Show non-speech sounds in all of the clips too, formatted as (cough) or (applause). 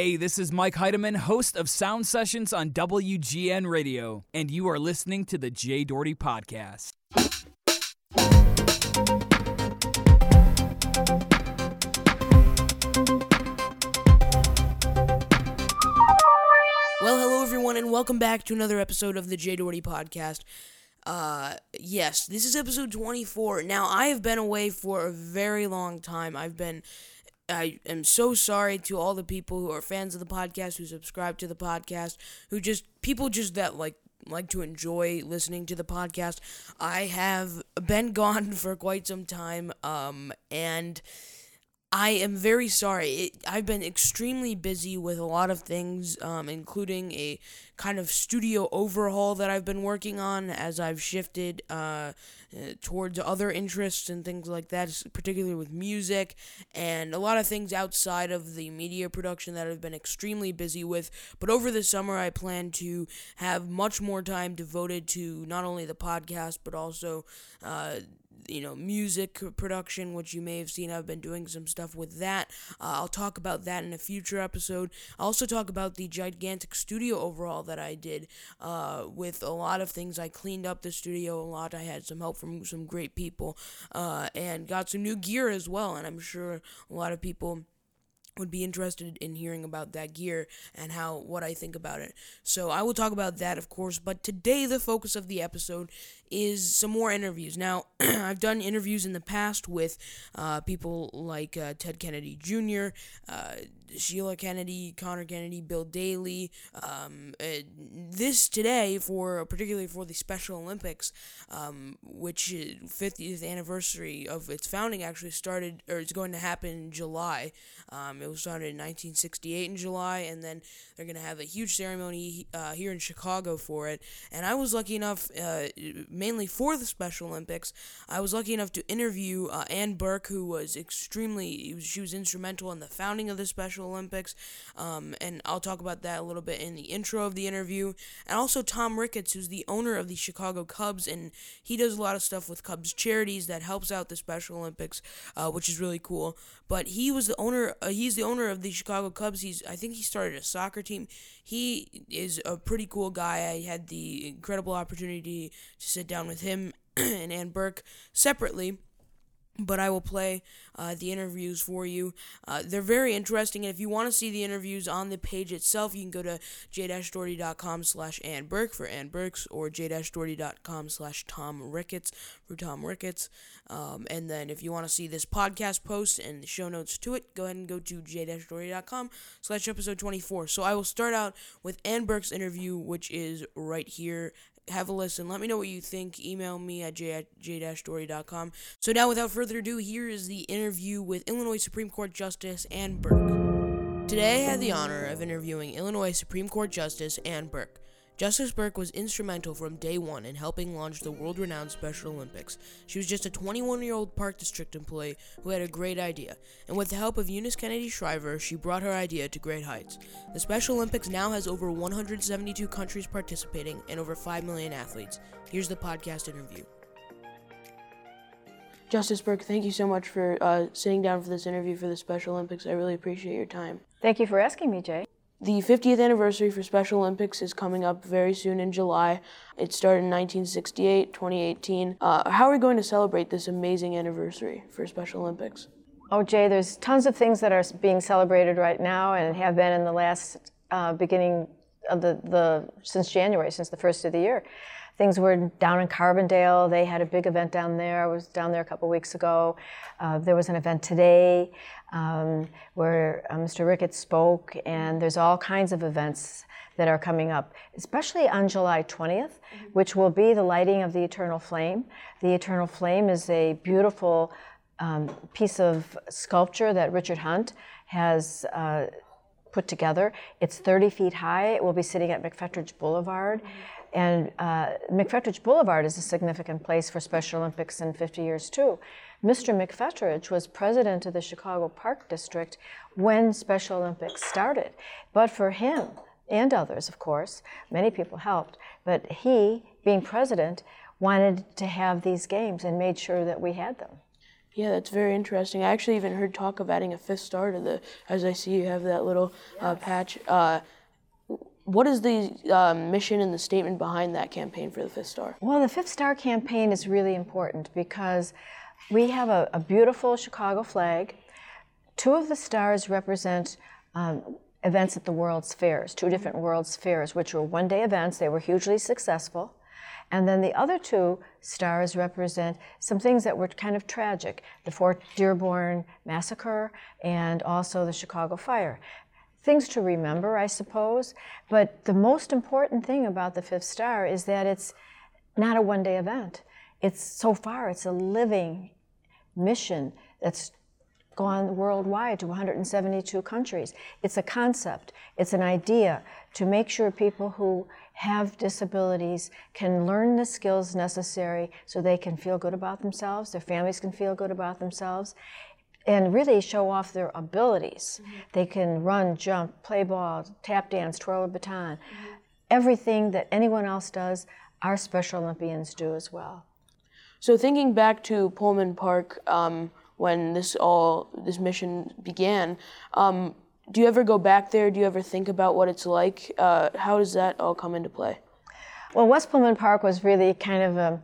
Hey, this is Mike Heideman, host of Sound Sessions on WGN Radio, and you are listening to the Jay Doherty Podcast. Well, hello everyone, and welcome back to another episode of the Jay Doherty Podcast. Uh, yes, this is episode 24. Now, I have been away for a very long time. I've been. I am so sorry to all the people who are fans of the podcast, who subscribe to the podcast, who just people just that like like to enjoy listening to the podcast. I have been gone (laughs) for quite some time, um, and I am very sorry. It, I've been extremely busy with a lot of things, um, including a kind of studio overhaul that I've been working on as I've shifted uh, uh, towards other interests and things like that, particularly with music and a lot of things outside of the media production that I've been extremely busy with. But over the summer, I plan to have much more time devoted to not only the podcast, but also. Uh, you know, music production, which you may have seen. I've been doing some stuff with that. Uh, I'll talk about that in a future episode. I'll also talk about the gigantic studio overhaul that I did uh, with a lot of things. I cleaned up the studio a lot. I had some help from some great people uh, and got some new gear as well. And I'm sure a lot of people would be interested in hearing about that gear and how what I think about it. So I will talk about that of course, but today the focus of the episode is some more interviews. Now, (clears throat) I've done interviews in the past with uh, people like uh, Ted Kennedy Jr., uh, Sheila Kennedy, Connor Kennedy, Bill Daly. Um, uh, this today, for particularly for the Special Olympics, um, which 50th anniversary of its founding actually started, or it's going to happen in July. Um, it was started in 1968 in July, and then they're going to have a huge ceremony uh, here in Chicago for it. And I was lucky enough uh, mainly for the Special Olympics. I was lucky enough to interview uh, Anne Burke, who was extremely, she was instrumental in the founding of the Special Olympics, um, and I'll talk about that a little bit in the intro of the interview. And also Tom Ricketts, who's the owner of the Chicago Cubs, and he does a lot of stuff with Cubs charities that helps out the Special Olympics, uh, which is really cool. But he was the owner, uh, he's the owner of the Chicago Cubs. He's, I think he started a soccer team. He is a pretty cool guy. I had the incredible opportunity to sit down with him (clears throat) and Anne Burke separately but I will play uh, the interviews for you. Uh, they're very interesting, and if you want to see the interviews on the page itself, you can go to j-doherty.com slash Anne Burke for Anne Burks, or j-doherty.com slash Tom Ricketts for Tom Ricketts. Um, and then if you want to see this podcast post and the show notes to it, go ahead and go to j-doherty.com slash episode 24. So I will start out with Anne Burke's interview, which is right here have a listen. Let me know what you think. Email me at j at j-doherty.com. So now, without further ado, here is the interview with Illinois Supreme Court Justice Anne Burke. Today, I had the honor of interviewing Illinois Supreme Court Justice Anne Burke. Justice Burke was instrumental from day one in helping launch the world renowned Special Olympics. She was just a 21 year old Park District employee who had a great idea, and with the help of Eunice Kennedy Shriver, she brought her idea to great heights. The Special Olympics now has over 172 countries participating and over 5 million athletes. Here's the podcast interview. Justice Burke, thank you so much for uh, sitting down for this interview for the Special Olympics. I really appreciate your time. Thank you for asking me, Jay. The 50th anniversary for Special Olympics is coming up very soon in July. It started in 1968, 2018. Uh, how are we going to celebrate this amazing anniversary for Special Olympics? Oh, Jay, there's tons of things that are being celebrated right now and have been in the last uh, beginning of the, the since January, since the first of the year. Things were down in Carbondale. They had a big event down there. I was down there a couple weeks ago. Uh, there was an event today um, where uh, Mr. Ricketts spoke, and there's all kinds of events that are coming up, especially on July 20th, mm-hmm. which will be the lighting of the Eternal Flame. The Eternal Flame is a beautiful um, piece of sculpture that Richard Hunt has. Uh, put together. It's 30 feet high. It will be sitting at McFetridge Boulevard. Mm-hmm. And uh, McFetridge Boulevard is a significant place for Special Olympics in 50 years, too. Mr. McFetridge was president of the Chicago Park District when Special Olympics started. But for him, and others, of course, many people helped, but he, being president, wanted to have these games and made sure that we had them. Yeah, that's very interesting. I actually even heard talk of adding a fifth star to the. As I see, you have that little uh, patch. Uh, what is the uh, mission and the statement behind that campaign for the Fifth Star? Well, the Fifth Star campaign is really important because we have a, a beautiful Chicago flag. Two of the stars represent um, events at the World's Fairs, two different World's Fairs, which were one day events. They were hugely successful. And then the other two stars represent some things that were kind of tragic the Fort Dearborn massacre and also the Chicago fire things to remember, I suppose. But the most important thing about the Fifth Star is that it's not a one day event. It's so far, it's a living mission that's gone worldwide to 172 countries. It's a concept, it's an idea to make sure people who have disabilities can learn the skills necessary so they can feel good about themselves, their families can feel good about themselves, and really show off their abilities. Mm-hmm. They can run, jump, play ball, tap dance, twirl a baton. Mm-hmm. Everything that anyone else does, our Special Olympians do as well. So thinking back to Pullman Park um, when this all this mission began, um, do you ever go back there? Do you ever think about what it's like? Uh, how does that all come into play? Well, West Pullman Park was really kind of a,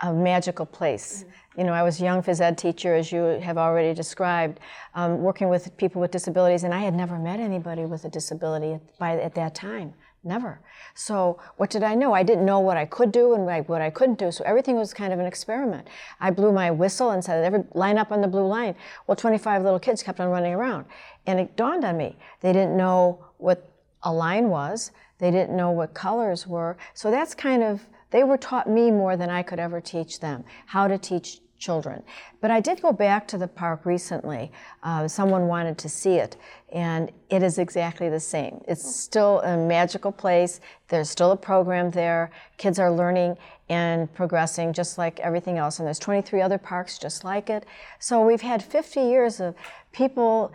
a magical place. Mm-hmm you know, I was a young phys ed teacher, as you have already described, um, working with people with disabilities, and I had never met anybody with a disability at, by, at that time. Never. So what did I know? I didn't know what I could do and what I couldn't do. So everything was kind of an experiment. I blew my whistle and said, "Every line up on the blue line." Well, 25 little kids kept on running around, and it dawned on me they didn't know what a line was. They didn't know what colors were. So that's kind of they were taught me more than I could ever teach them how to teach children. But I did go back to the park recently. Uh, someone wanted to see it, and it is exactly the same. It's still a magical place. There's still a program there. Kids are learning and progressing just like everything else. And there's 23 other parks just like it. So we've had 50 years of people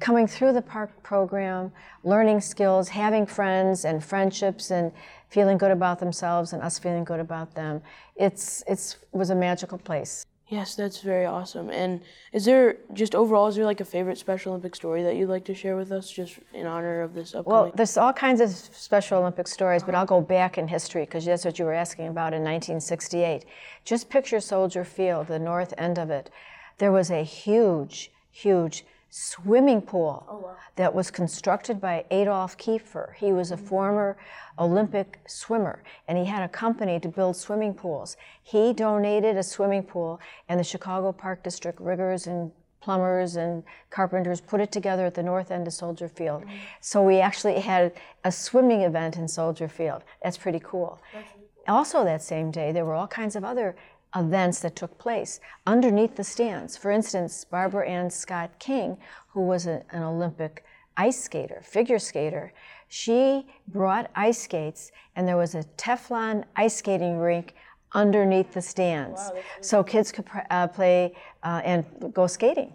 coming through the park program, learning skills, having friends and friendships, and feeling good about themselves, and us feeling good about them. It's, it's, it was a magical place. Yes, that's very awesome. And is there just overall is there like a favorite Special Olympic story that you'd like to share with us, just in honor of this upcoming? Well, there's all kinds of Special Olympic stories, but I'll go back in history because that's what you were asking about in 1968. Just picture Soldier Field, the north end of it. There was a huge, huge swimming pool oh, wow. that was constructed by Adolph Kiefer. He was a former Olympic swimmer and he had a company to build swimming pools. He donated a swimming pool and the Chicago Park District riggers and plumbers and carpenters put it together at the north end of Soldier Field. Mm-hmm. So we actually had a swimming event in Soldier Field. That's pretty cool. That's cool. Also that same day there were all kinds of other events that took place underneath the stands. For instance, Barbara Ann Scott King, who was a, an Olympic ice skater, figure skater, she brought ice skates, and there was a Teflon ice skating rink underneath the stands. Wow, so kids could uh, play uh, and go skating.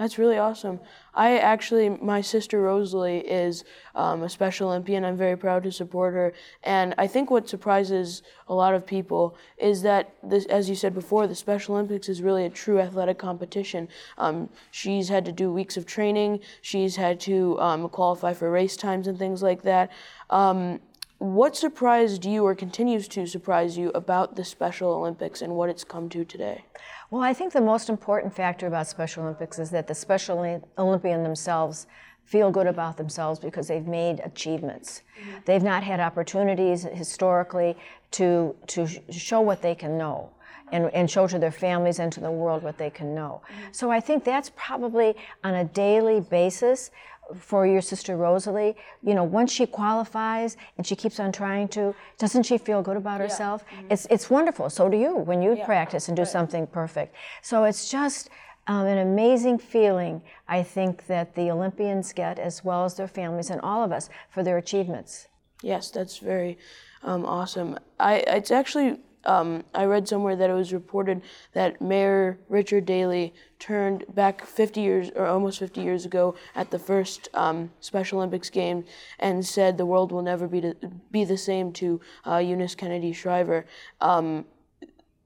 That's really awesome. I actually, my sister Rosalie is um, a Special Olympian. I'm very proud to support her. And I think what surprises a lot of people is that, this, as you said before, the Special Olympics is really a true athletic competition. Um, she's had to do weeks of training. She's had to um, qualify for race times and things like that. Um, what surprised you or continues to surprise you about the Special Olympics and what it's come to today? Well, I think the most important factor about Special Olympics is that the Special Olympian themselves feel good about themselves because they've made achievements. Mm-hmm. They've not had opportunities historically to, to show what they can know. And, and show to their families and to the world what they can know. Mm-hmm. So I think that's probably on a daily basis for your sister Rosalie, you know, once she qualifies and she keeps on trying to, doesn't she feel good about herself? Yeah. Mm-hmm. It's it's wonderful. So do you when you yeah. practice and do right. something perfect. So it's just um, an amazing feeling, I think, that the Olympians get, as well as their families and all of us, for their achievements. Yes, that's very um, awesome. I it's actually um, I read somewhere that it was reported that Mayor Richard Daley turned back 50 years or almost 50 years ago at the first um, Special Olympics game and said the world will never be to, be the same to uh, Eunice Kennedy Shriver. Um,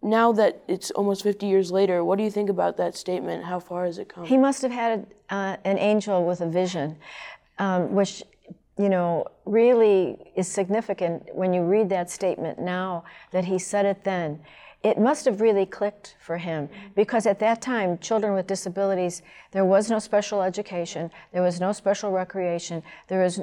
now that it's almost 50 years later, what do you think about that statement? How far has it come? He must have had uh, an angel with a vision, um, which, you know, really is significant when you read that statement now that he said it then. It must have really clicked for him because at that time, children with disabilities, there was no special education, there was no special recreation, there was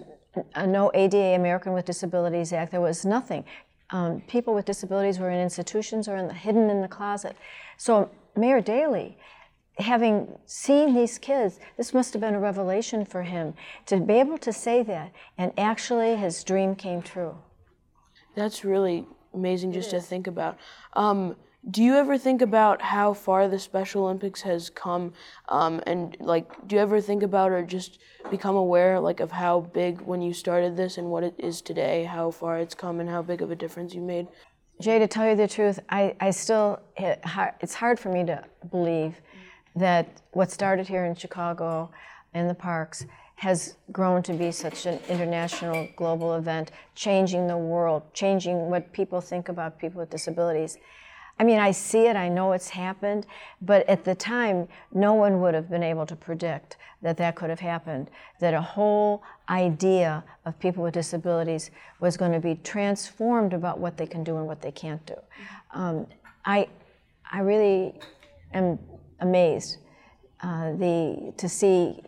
no ADA, American with Disabilities Act, there was nothing um, people with disabilities were in institutions or in the, hidden in the closet. So Mayor Daley, having seen these kids, this must have been a revelation for him to be able to say that, and actually his dream came true. That's really amazing just to think about. Um, do you ever think about how far the Special Olympics has come, um, and like, do you ever think about or just become aware like of how big when you started this and what it is today, how far it's come, and how big of a difference you made? Jay, to tell you the truth, I, I still it, it's hard for me to believe that what started here in Chicago in the parks has grown to be such an international global event, changing the world, changing what people think about people with disabilities. I mean, I see it, I know it's happened, but at the time, no one would have been able to predict that that could have happened, that a whole idea of people with disabilities was going to be transformed about what they can do and what they can't do. Um, I, I really am amazed uh, the, to see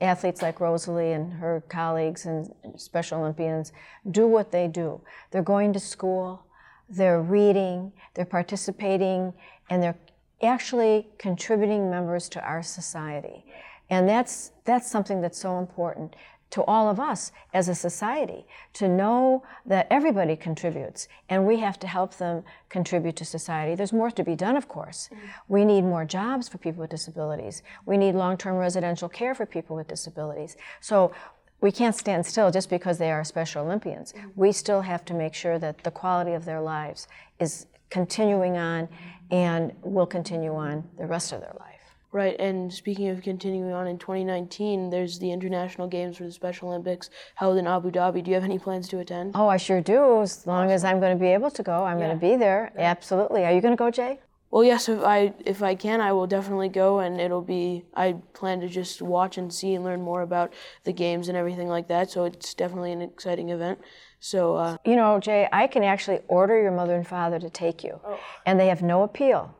athletes like Rosalie and her colleagues and Special Olympians do what they do. They're going to school, they're reading, they're participating, and they're actually contributing members to our society. And that's, that's something that's so important to all of us as a society to know that everybody contributes and we have to help them contribute to society. There's more to be done, of course. Mm-hmm. We need more jobs for people with disabilities. We need long term residential care for people with disabilities. So we can't stand still just because they are Special Olympians. We still have to make sure that the quality of their lives is continuing on and will continue on the rest of their life. Right, and speaking of continuing on in 2019, there's the International Games for the Special Olympics held in Abu Dhabi. Do you have any plans to attend? Oh, I sure do. As long awesome. as I'm going to be able to go, I'm yeah. going to be there. Yeah. Absolutely. Are you going to go, Jay? Well, yes, if I if I can, I will definitely go, and it'll be. I plan to just watch and see and learn more about the games and everything like that. So it's definitely an exciting event. So uh, you know, Jay, I can actually order your mother and father to take you, oh. and they have no appeal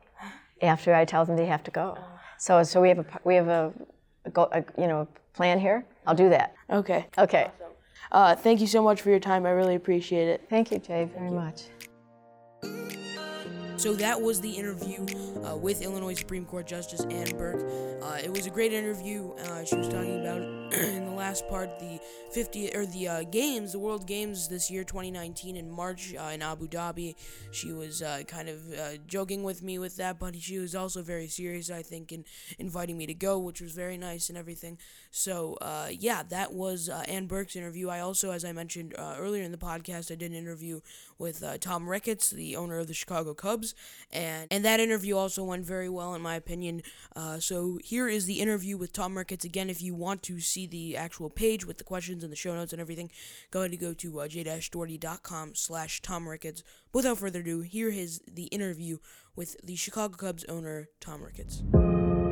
after I tell them they have to go. Oh. So so we have a we have a, a, a you know plan here. I'll do that. Okay. Okay. Awesome. Uh, thank you so much for your time. I really appreciate it. Thank you, Jay, very much. So that was the interview uh, with Illinois Supreme Court Justice Anne Burke. Uh, it was a great interview. Uh, she was talking about in the last part the 50 or the uh, games, the World Games this year, 2019 in March uh, in Abu Dhabi. She was uh, kind of joking with me with that, but she was also very serious, I think, in inviting me to go, which was very nice and everything. So yeah, that was Anne Burke's interview. I also, as I mentioned earlier in the podcast, I did an interview with Tom Ricketts, the owner of the Chicago Cubs and and that interview also went very well in my opinion. Uh, so here is the interview with Tom Ricketts. Again, if you want to see the actual page with the questions and the show notes and everything, go ahead and go to uh, j-doherty.com slash Tom Ricketts. Without further ado, here is the interview with the Chicago Cubs owner, Tom Ricketts.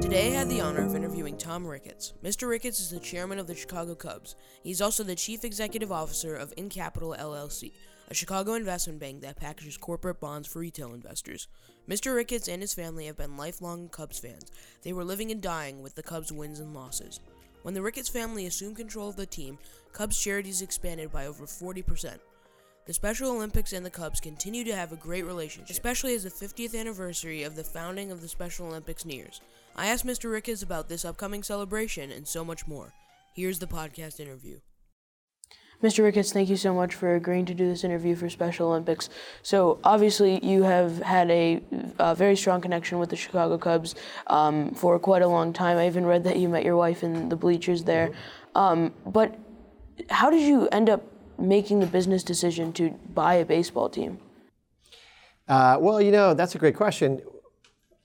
Today I had the honor of interviewing Tom Ricketts. Mr. Ricketts is the chairman of the Chicago Cubs. He's also the chief executive officer of InCapital LLC, a Chicago investment bank that packages corporate bonds for retail investors. Mr. Ricketts and his family have been lifelong Cubs fans. They were living and dying with the Cubs' wins and losses. When the Ricketts family assumed control of the team, Cubs charities expanded by over 40%. The Special Olympics and the Cubs continue to have a great relationship, especially as the 50th anniversary of the founding of the Special Olympics nears. I asked Mr. Ricketts about this upcoming celebration and so much more. Here's the podcast interview. Mr. Ricketts, thank you so much for agreeing to do this interview for Special Olympics. So, obviously, you have had a, a very strong connection with the Chicago Cubs um, for quite a long time. I even read that you met your wife in the bleachers there. Um, but how did you end up making the business decision to buy a baseball team? Uh, well, you know, that's a great question.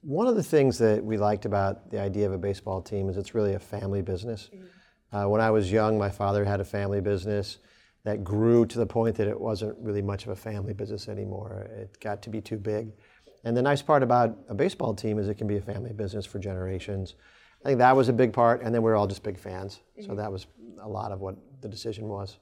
One of the things that we liked about the idea of a baseball team is it's really a family business. Mm-hmm. Uh, when I was young, my father had a family business that grew to the point that it wasn't really much of a family business anymore. It got to be too big. And the nice part about a baseball team is it can be a family business for generations. I think that was a big part, and then we are all just big fans. So that was a lot of what the decision was.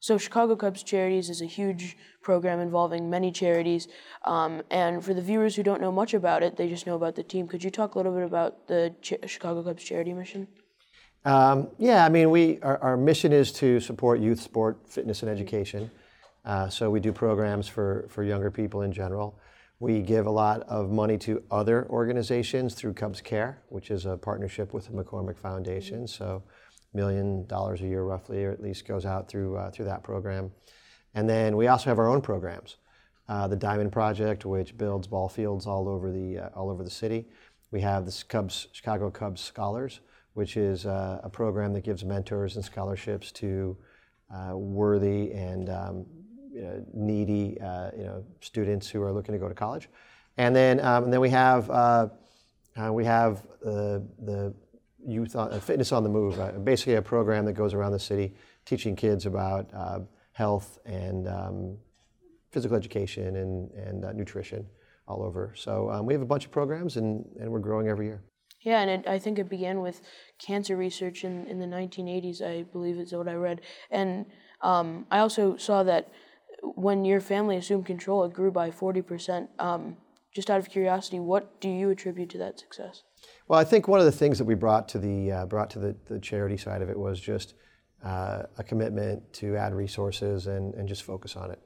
So, Chicago Cubs Charities is a huge program involving many charities. Um, and for the viewers who don't know much about it, they just know about the team. Could you talk a little bit about the Ch- Chicago Cubs charity mission? Um, yeah, I mean, we our, our, mission is to support youth sport, fitness, and education. Uh, so we do programs for for younger people in general. We give a lot of money to other organizations through Cubs Care, which is a partnership with the McCormick Foundation. So million dollars a year roughly, or at least goes out through uh, through that program. And then we also have our own programs, uh, the Diamond Project, which builds ball fields all over the uh, all over the city. We have the Cubs Chicago Cubs Scholars, which is uh, a program that gives mentors and scholarships to uh, worthy and um, you know, needy uh, you know students who are looking to go to college. And then um, and then we have we have the youth on, uh, fitness on the move, uh, basically a program that goes around the city teaching kids about uh, health and um, physical education and, and uh, nutrition all over. So um, we have a bunch of programs and, and we're growing every year. Yeah, and it, I think it began with cancer research in, in the 1980s, I believe is what I read. And um, I also saw that when your family assumed control, it grew by 40%. Um, just out of curiosity, what do you attribute to that success? Well, I think one of the things that we brought to the uh, brought to the, the charity side of it was just uh, a commitment to add resources and, and just focus on it.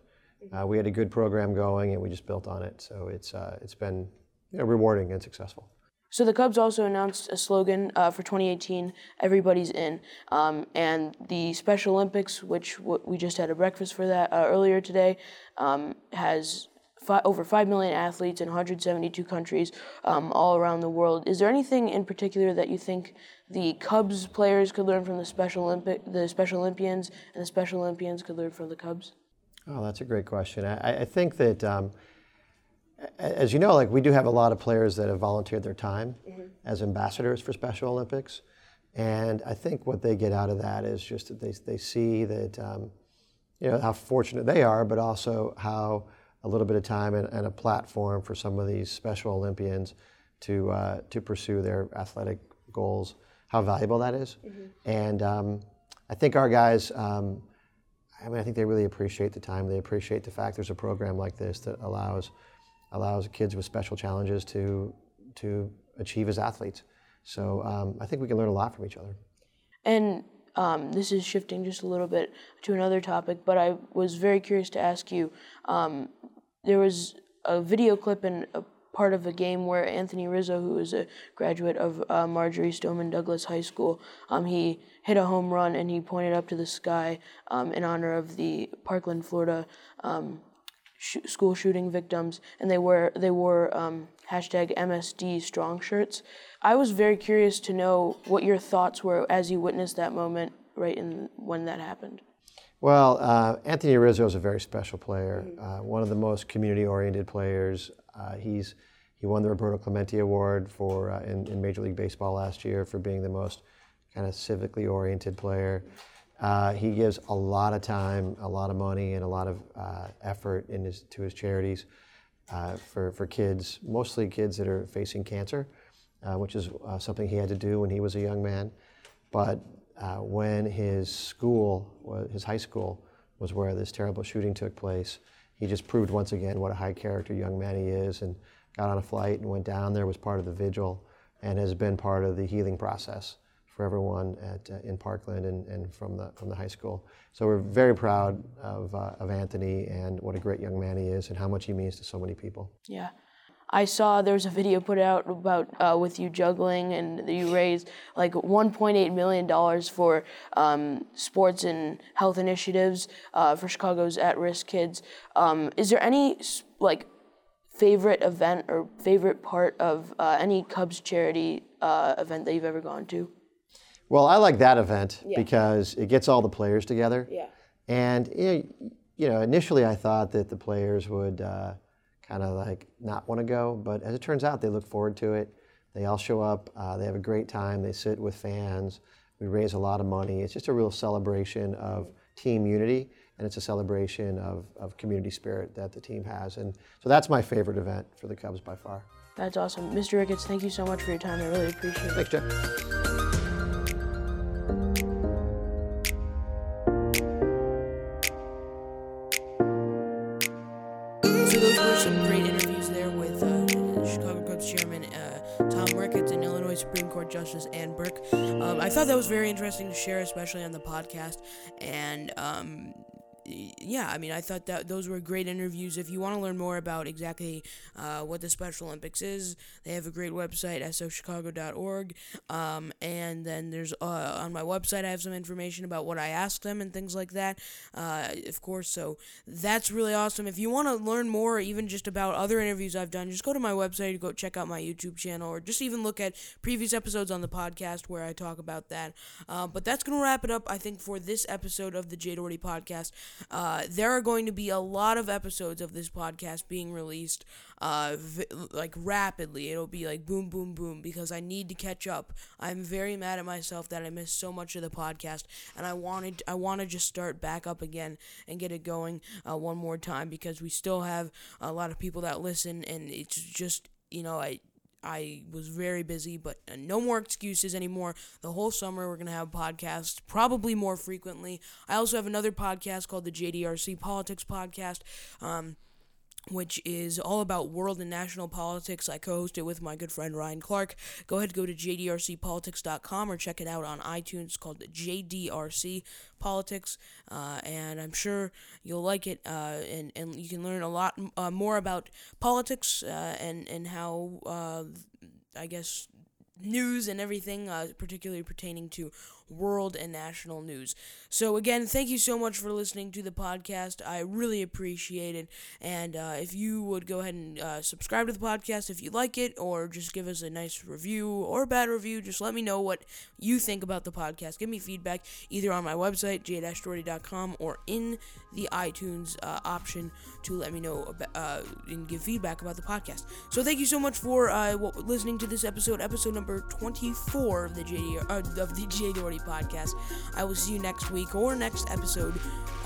Uh, we had a good program going, and we just built on it. So it's uh, it's been you know, rewarding and successful. So the Cubs also announced a slogan uh, for 2018: "Everybody's in." Um, and the Special Olympics, which w- we just had a breakfast for that uh, earlier today, um, has fi- over 5 million athletes in 172 countries um, all around the world. Is there anything in particular that you think the Cubs players could learn from the Special Olympic, the Special Olympians, and the Special Olympians could learn from the Cubs? Oh, that's a great question. I, I think that, um, as you know, like we do have a lot of players that have volunteered their time mm-hmm. as ambassadors for Special Olympics, and I think what they get out of that is just that they they see that. Um, you know how fortunate they are, but also how a little bit of time and, and a platform for some of these Special Olympians to uh, to pursue their athletic goals. How valuable that is. Mm-hmm. and um, I think our guys. Um, I mean, I think they really appreciate the time. They appreciate the fact there's a program like this that allows allows kids with special challenges to to achieve as athletes. So um, I think we can learn a lot from each other. And um, this is shifting just a little bit to another topic, but I was very curious to ask you. Um, there was a video clip in a part of a game where Anthony Rizzo, who is a graduate of uh, Marjory Stoneman Douglas High School, um, he hit a home run and he pointed up to the sky um, in honor of the Parkland, Florida um, sh- school shooting victims, and they were they wore um, hashtag MSD Strong shirts. I was very curious to know what your thoughts were as you witnessed that moment right in when that happened. Well, uh, Anthony Rizzo is a very special player, mm-hmm. uh, one of the most community-oriented players. Uh, he's he won the Roberto Clemente Award for uh, in, in, Major League Baseball last year for being the most kind of civically oriented player. Uh, he gives a lot of time, a lot of money, and a lot of uh, effort in his, to his charities for for kids, mostly kids that are facing cancer, which is something he had to do when he was a young man. But uh, when his school, his high school, was where this terrible shooting took place. He just proved once again what a high character young man he is and got on a flight and went down there, was part of the vigil, and has been part of the healing process for everyone at, uh, in Parkland and, and from, the, from the high school. So we're very proud of, uh, of Anthony and what a great young man he is and how much he means to so many people. Yeah. I saw there was a video put out about uh, with you juggling, and you raised like 1.8 million dollars for um, sports and health initiatives uh, for Chicago's at-risk kids. Um, is there any like favorite event or favorite part of uh, any Cubs charity uh, event that you've ever gone to? Well, I like that event yeah. because it gets all the players together. Yeah. And you know, initially I thought that the players would uh, kind of like not want to go. But as it turns out, they look forward to it. They all show up. Uh, they have a great time. They sit with fans. We raise a lot of money. It's just a real celebration of team unity. and it's a celebration of, of community spirit that the team has. And so that's my favorite event for the Cubs by far. That's awesome. Mr. Ricketts, thank you so much for your time. I really appreciate it. Thanks, Jeff. Thought that was very interesting to share, especially on the podcast. And um, yeah, I mean, I thought that those were great interviews. If you want to learn more about exactly uh, what the Special Olympics is, they have a great website, sochicago.org. Um, and then there's uh, on my website, I have some information about what I asked them and things like that, uh, of course. So that's really awesome. If you want to learn more, even just about other interviews I've done, just go to my website, go check out my YouTube channel, or just even look at previous episodes on the podcast where I talk about that. Uh, but that's going to wrap it up, I think, for this episode of the Jay Doherty podcast. Uh, there are going to be a lot of episodes of this podcast being released, uh, v- like rapidly. It'll be like boom, boom, boom because I need to catch up. I'm very mad at myself that I missed so much of the podcast, and I wanted, I want to just start back up again and get it going uh, one more time because we still have a lot of people that listen, and it's just, you know, I I was very busy, but uh, no more excuses anymore. The whole summer, we're going to have podcasts, probably more frequently. I also have another podcast called the JDRC Politics Podcast. Um, which is all about world and national politics. I co host it with my good friend Ryan Clark. Go ahead, go to jdrcpolitics.com or check it out on iTunes. It's called JDRC Politics, uh, and I'm sure you'll like it. Uh, and, and you can learn a lot uh, more about politics uh, and, and how, uh, I guess, news and everything, uh, particularly pertaining to world and national news. So, again, thank you so much for listening to the podcast. I really appreciate it. And uh, if you would go ahead and uh, subscribe to the podcast if you like it, or just give us a nice review or a bad review, just let me know what you think about the podcast. Give me feedback either on my website, j-doherty.com, or in the iTunes uh, option to let me know about, uh, and give feedback about the podcast. So, thank you so much for uh, listening to this episode, episode number 24 of the JD, uh, of the Jay Doherty podcast. I will see you next week or next episode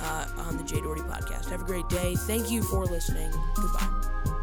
uh, on the Jay Doherty podcast. Have a great day. Thank you for listening. Goodbye.